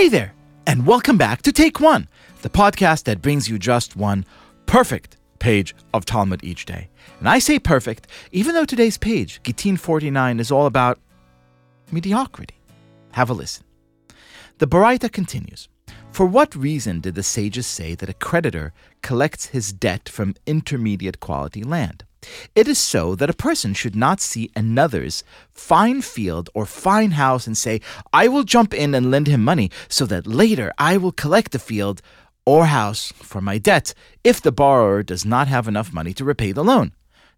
Hey there, and welcome back to Take One, the podcast that brings you just one perfect page of Talmud each day. And I say perfect, even though today's page, Gittin 49, is all about mediocrity. Have a listen. The Baraita continues. For what reason did the sages say that a creditor collects his debt from intermediate quality land? It is so that a person should not see another's fine field or fine house and say, I will jump in and lend him money so that later I will collect the field or house for my debt if the borrower does not have enough money to repay the loan.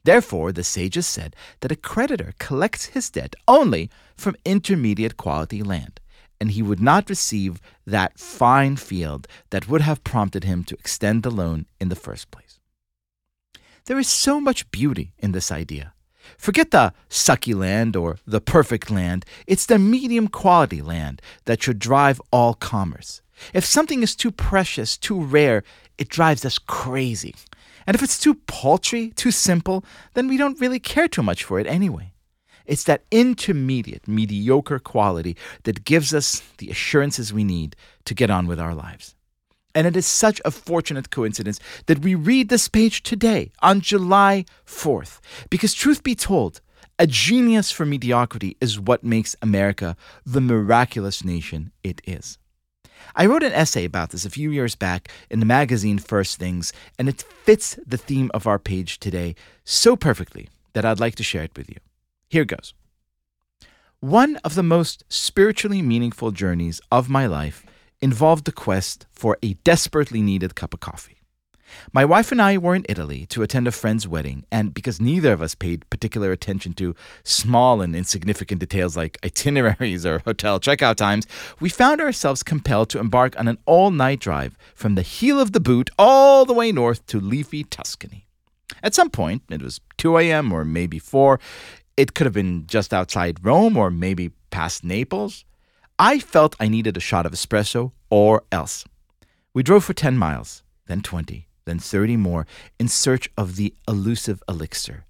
Therefore, the sages said that a creditor collects his debt only from intermediate quality land, and he would not receive that fine field that would have prompted him to extend the loan in the first place. There is so much beauty in this idea. Forget the sucky land or the perfect land. It's the medium quality land that should drive all commerce. If something is too precious, too rare, it drives us crazy. And if it's too paltry, too simple, then we don't really care too much for it anyway. It's that intermediate, mediocre quality that gives us the assurances we need to get on with our lives. And it is such a fortunate coincidence that we read this page today on July 4th. Because, truth be told, a genius for mediocrity is what makes America the miraculous nation it is. I wrote an essay about this a few years back in the magazine First Things, and it fits the theme of our page today so perfectly that I'd like to share it with you. Here goes. One of the most spiritually meaningful journeys of my life involved the quest for a desperately needed cup of coffee. My wife and I were in Italy to attend a friend's wedding, and because neither of us paid particular attention to small and insignificant details like itineraries or hotel checkout times, we found ourselves compelled to embark on an all night drive from the heel of the boot all the way north to leafy Tuscany. At some point, it was 2 a.m. or maybe 4, it could have been just outside Rome or maybe past Naples. I felt I needed a shot of espresso or else. We drove for 10 miles, then 20, then 30 more in search of the elusive elixir.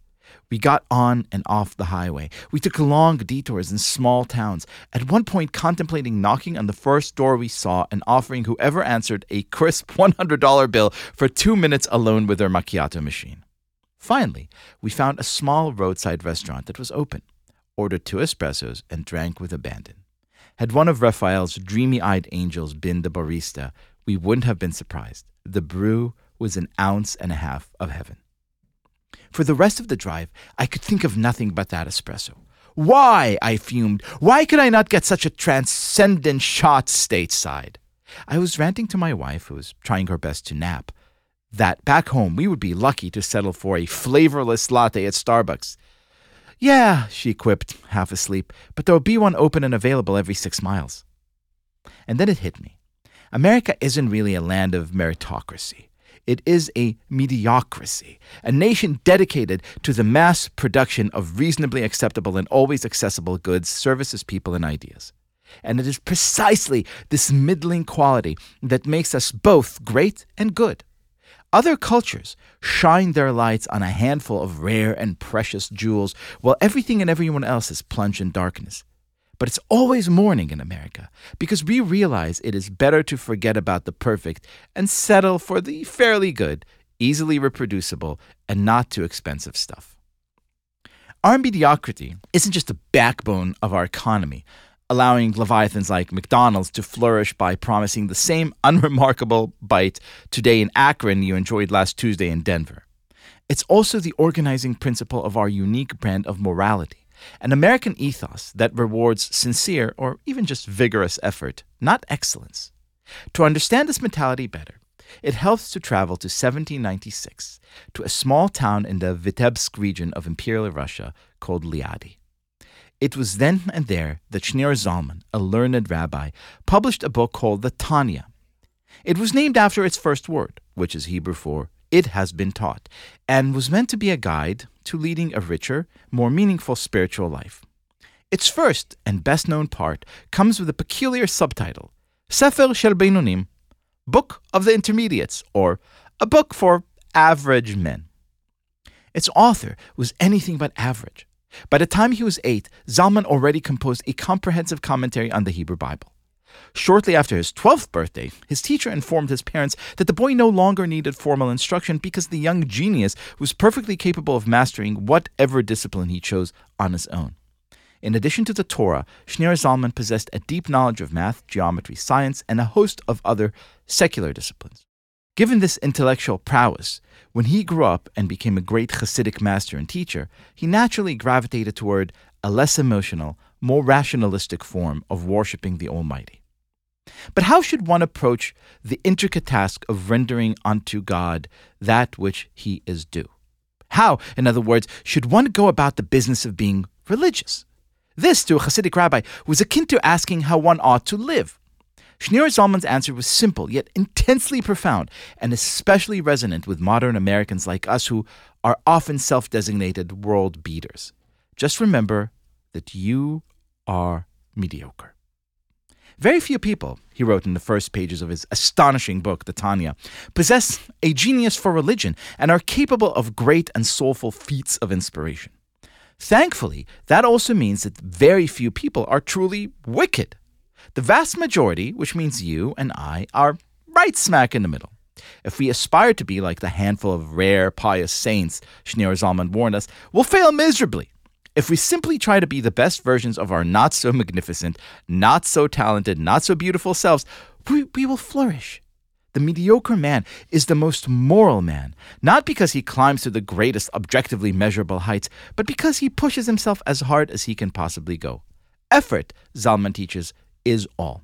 We got on and off the highway. We took long detours in small towns, at one point contemplating knocking on the first door we saw and offering whoever answered a crisp $100 bill for two minutes alone with their macchiato machine. Finally, we found a small roadside restaurant that was open, ordered two espressos, and drank with abandon. Had one of Raphael's dreamy eyed angels been the barista, we wouldn't have been surprised. The brew was an ounce and a half of heaven. For the rest of the drive, I could think of nothing but that espresso. Why, I fumed, why could I not get such a transcendent shot stateside? I was ranting to my wife, who was trying her best to nap, that back home we would be lucky to settle for a flavorless latte at Starbucks. Yeah, she quipped, half asleep, but there will be one open and available every six miles. And then it hit me. America isn't really a land of meritocracy. It is a mediocrity, a nation dedicated to the mass production of reasonably acceptable and always accessible goods, services, people, and ideas. And it is precisely this middling quality that makes us both great and good. Other cultures shine their lights on a handful of rare and precious jewels, while everything and everyone else is plunged in darkness. But it's always morning in America because we realize it is better to forget about the perfect and settle for the fairly good, easily reproducible, and not too expensive stuff. Our mediocrity isn't just the backbone of our economy, allowing leviathans like McDonald's to flourish by promising the same unremarkable bite today in Akron you enjoyed last Tuesday in Denver. It's also the organizing principle of our unique brand of morality, an American ethos that rewards sincere or even just vigorous effort, not excellence. To understand this mentality better, it helps to travel to 1796 to a small town in the Vitebsk region of Imperial Russia called Liadi. It was then and there that Shneur Zalman, a learned rabbi, published a book called the Tanya. It was named after its first word, which is Hebrew for it has been taught, and was meant to be a guide to leading a richer, more meaningful spiritual life. Its first and best known part comes with a peculiar subtitle Sefer Shel Beinonim, Book of the Intermediates, or a book for average men. Its author was anything but average. By the time he was eight, Zalman already composed a comprehensive commentary on the Hebrew Bible. Shortly after his 12th birthday, his teacher informed his parents that the boy no longer needed formal instruction because the young genius was perfectly capable of mastering whatever discipline he chose on his own. In addition to the Torah, Shneor Zalman possessed a deep knowledge of math, geometry, science, and a host of other secular disciplines. Given this intellectual prowess, when he grew up and became a great Hasidic master and teacher, he naturally gravitated toward a less emotional, more rationalistic form of worshipping the Almighty. But how should one approach the intricate task of rendering unto God that which he is due? How, in other words, should one go about the business of being religious? This, to a Hasidic rabbi, was akin to asking how one ought to live. Shneor Zalman's answer was simple, yet intensely profound, and especially resonant with modern Americans like us who are often self designated world beaters. Just remember that you are mediocre. Very few people, he wrote in the first pages of his astonishing book, the Tanya, possess a genius for religion and are capable of great and soulful feats of inspiration. Thankfully, that also means that very few people are truly wicked. The vast majority, which means you and I, are right smack in the middle. If we aspire to be like the handful of rare, pious saints Shneor Zalman warned us, we'll fail miserably. If we simply try to be the best versions of our not so magnificent, not so talented, not so beautiful selves, we, we will flourish. The mediocre man is the most moral man, not because he climbs to the greatest objectively measurable heights, but because he pushes himself as hard as he can possibly go. Effort, Zalman teaches, is all.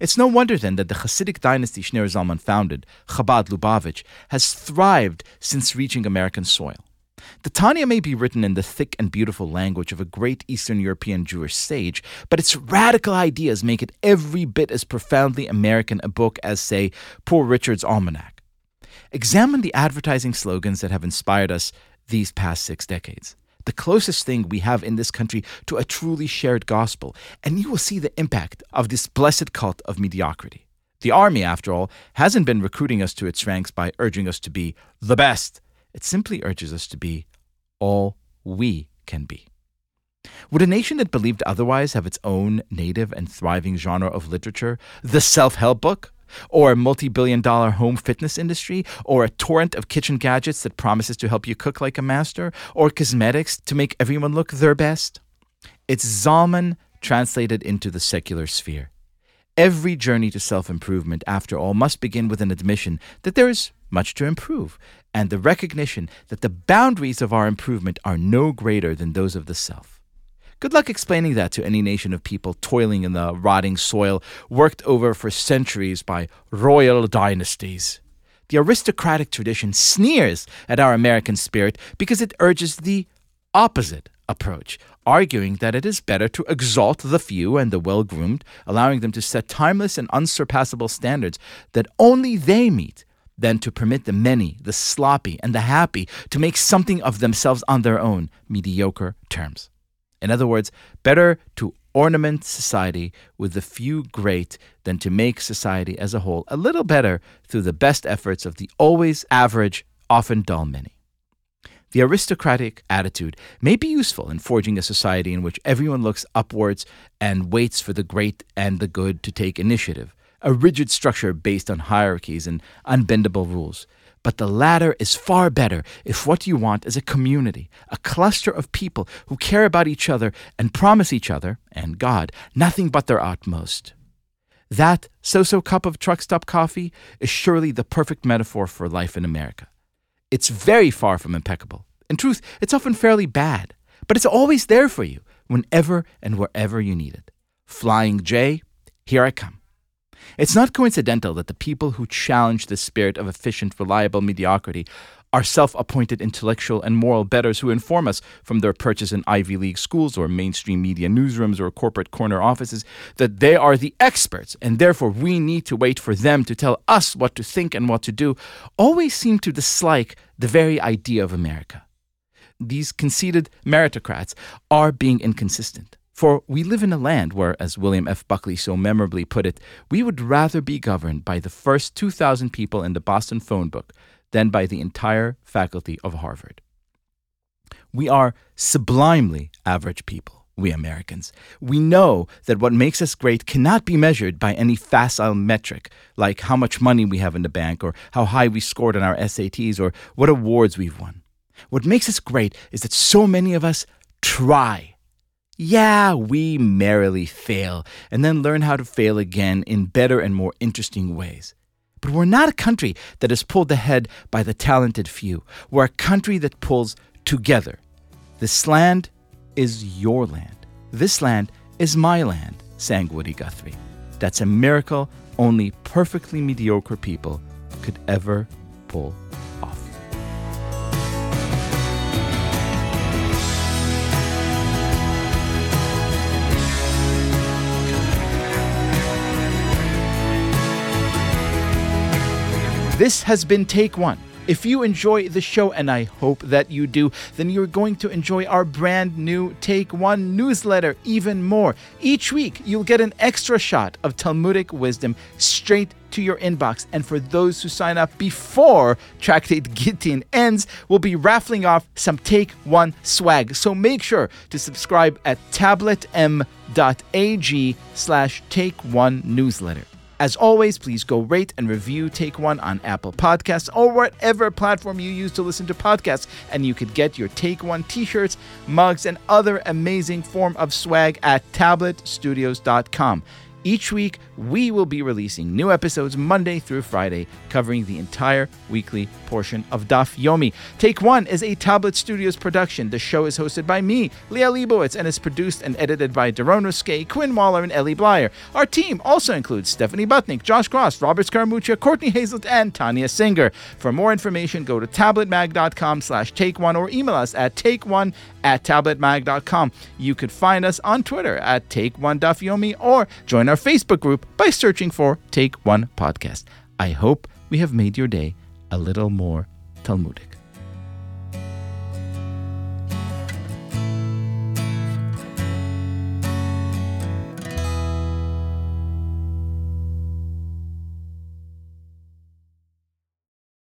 It's no wonder then that the Hasidic dynasty Shneor Zalman founded, Chabad Lubavitch, has thrived since reaching American soil. The Tanya may be written in the thick and beautiful language of a great Eastern European Jewish sage, but its radical ideas make it every bit as profoundly American a book as, say, Poor Richard's Almanac. Examine the advertising slogans that have inspired us these past six decades the closest thing we have in this country to a truly shared gospel, and you will see the impact of this blessed cult of mediocrity. The army, after all, hasn't been recruiting us to its ranks by urging us to be the best. It simply urges us to be all we can be. Would a nation that believed otherwise have its own native and thriving genre of literature, the self help book? Or a multi billion dollar home fitness industry, or a torrent of kitchen gadgets that promises to help you cook like a master, or cosmetics to make everyone look their best. It's Zalman translated into the secular sphere. Every journey to self improvement, after all, must begin with an admission that there is much to improve, and the recognition that the boundaries of our improvement are no greater than those of the self. Good luck explaining that to any nation of people toiling in the rotting soil, worked over for centuries by royal dynasties. The aristocratic tradition sneers at our American spirit because it urges the opposite approach, arguing that it is better to exalt the few and the well groomed, allowing them to set timeless and unsurpassable standards that only they meet, than to permit the many, the sloppy, and the happy to make something of themselves on their own mediocre terms. In other words, better to ornament society with the few great than to make society as a whole a little better through the best efforts of the always average, often dull many. The aristocratic attitude may be useful in forging a society in which everyone looks upwards and waits for the great and the good to take initiative, a rigid structure based on hierarchies and unbendable rules. But the latter is far better if what you want is a community, a cluster of people who care about each other and promise each other, and God, nothing but their utmost. That so so cup of truck stop coffee is surely the perfect metaphor for life in America. It's very far from impeccable. In truth, it's often fairly bad, but it's always there for you whenever and wherever you need it. Flying J, here I come. It's not coincidental that the people who challenge the spirit of efficient, reliable mediocrity are self appointed intellectual and moral betters who inform us from their perches in Ivy League schools or mainstream media newsrooms or corporate corner offices that they are the experts and therefore we need to wait for them to tell us what to think and what to do, always seem to dislike the very idea of America. These conceited meritocrats are being inconsistent. For we live in a land where, as William F. Buckley so memorably put it, we would rather be governed by the first 2,000 people in the Boston phone book than by the entire faculty of Harvard. We are sublimely average people. we Americans. We know that what makes us great cannot be measured by any facile metric, like how much money we have in the bank, or how high we scored on our SATs, or what awards we've won. What makes us great is that so many of us try. Yeah, we merrily fail, and then learn how to fail again in better and more interesting ways. But we're not a country that is pulled ahead by the talented few. We're a country that pulls together. This land is your land. This land is my land, sang Woody Guthrie. That's a miracle only perfectly mediocre people could ever pull This has been Take One. If you enjoy the show, and I hope that you do, then you're going to enjoy our brand new Take One newsletter even more. Each week, you'll get an extra shot of Talmudic wisdom straight to your inbox. And for those who sign up before Tractate Gittin ends, we'll be raffling off some Take One swag. So make sure to subscribe at tabletm.ag slash Take One newsletter. As always, please go rate and review Take One on Apple Podcasts or whatever platform you use to listen to podcasts, and you could get your Take One t-shirts, mugs, and other amazing form of swag at tabletstudios.com. Each week, we will be releasing new episodes Monday through Friday, covering the entire weekly portion of Daf Yomi. Take One is a Tablet Studios production. The show is hosted by me, Liel Leibovitz, and is produced and edited by Darone Ruskay, Quinn Waller, and Elie Bleier. Our team also includes Stephanie Butnick, Josh Kross, Robert Scaramuccia, Courtney Hazlett, and Tanya Singer. For more information, go to tabletmag.com slash take one or email us at take one at tabletmag.com. You could find us on Twitter at Take One Daf Yomi or join our Facebook group by searching for Take One Podcast. I hope we have made your day a little more Talmudic.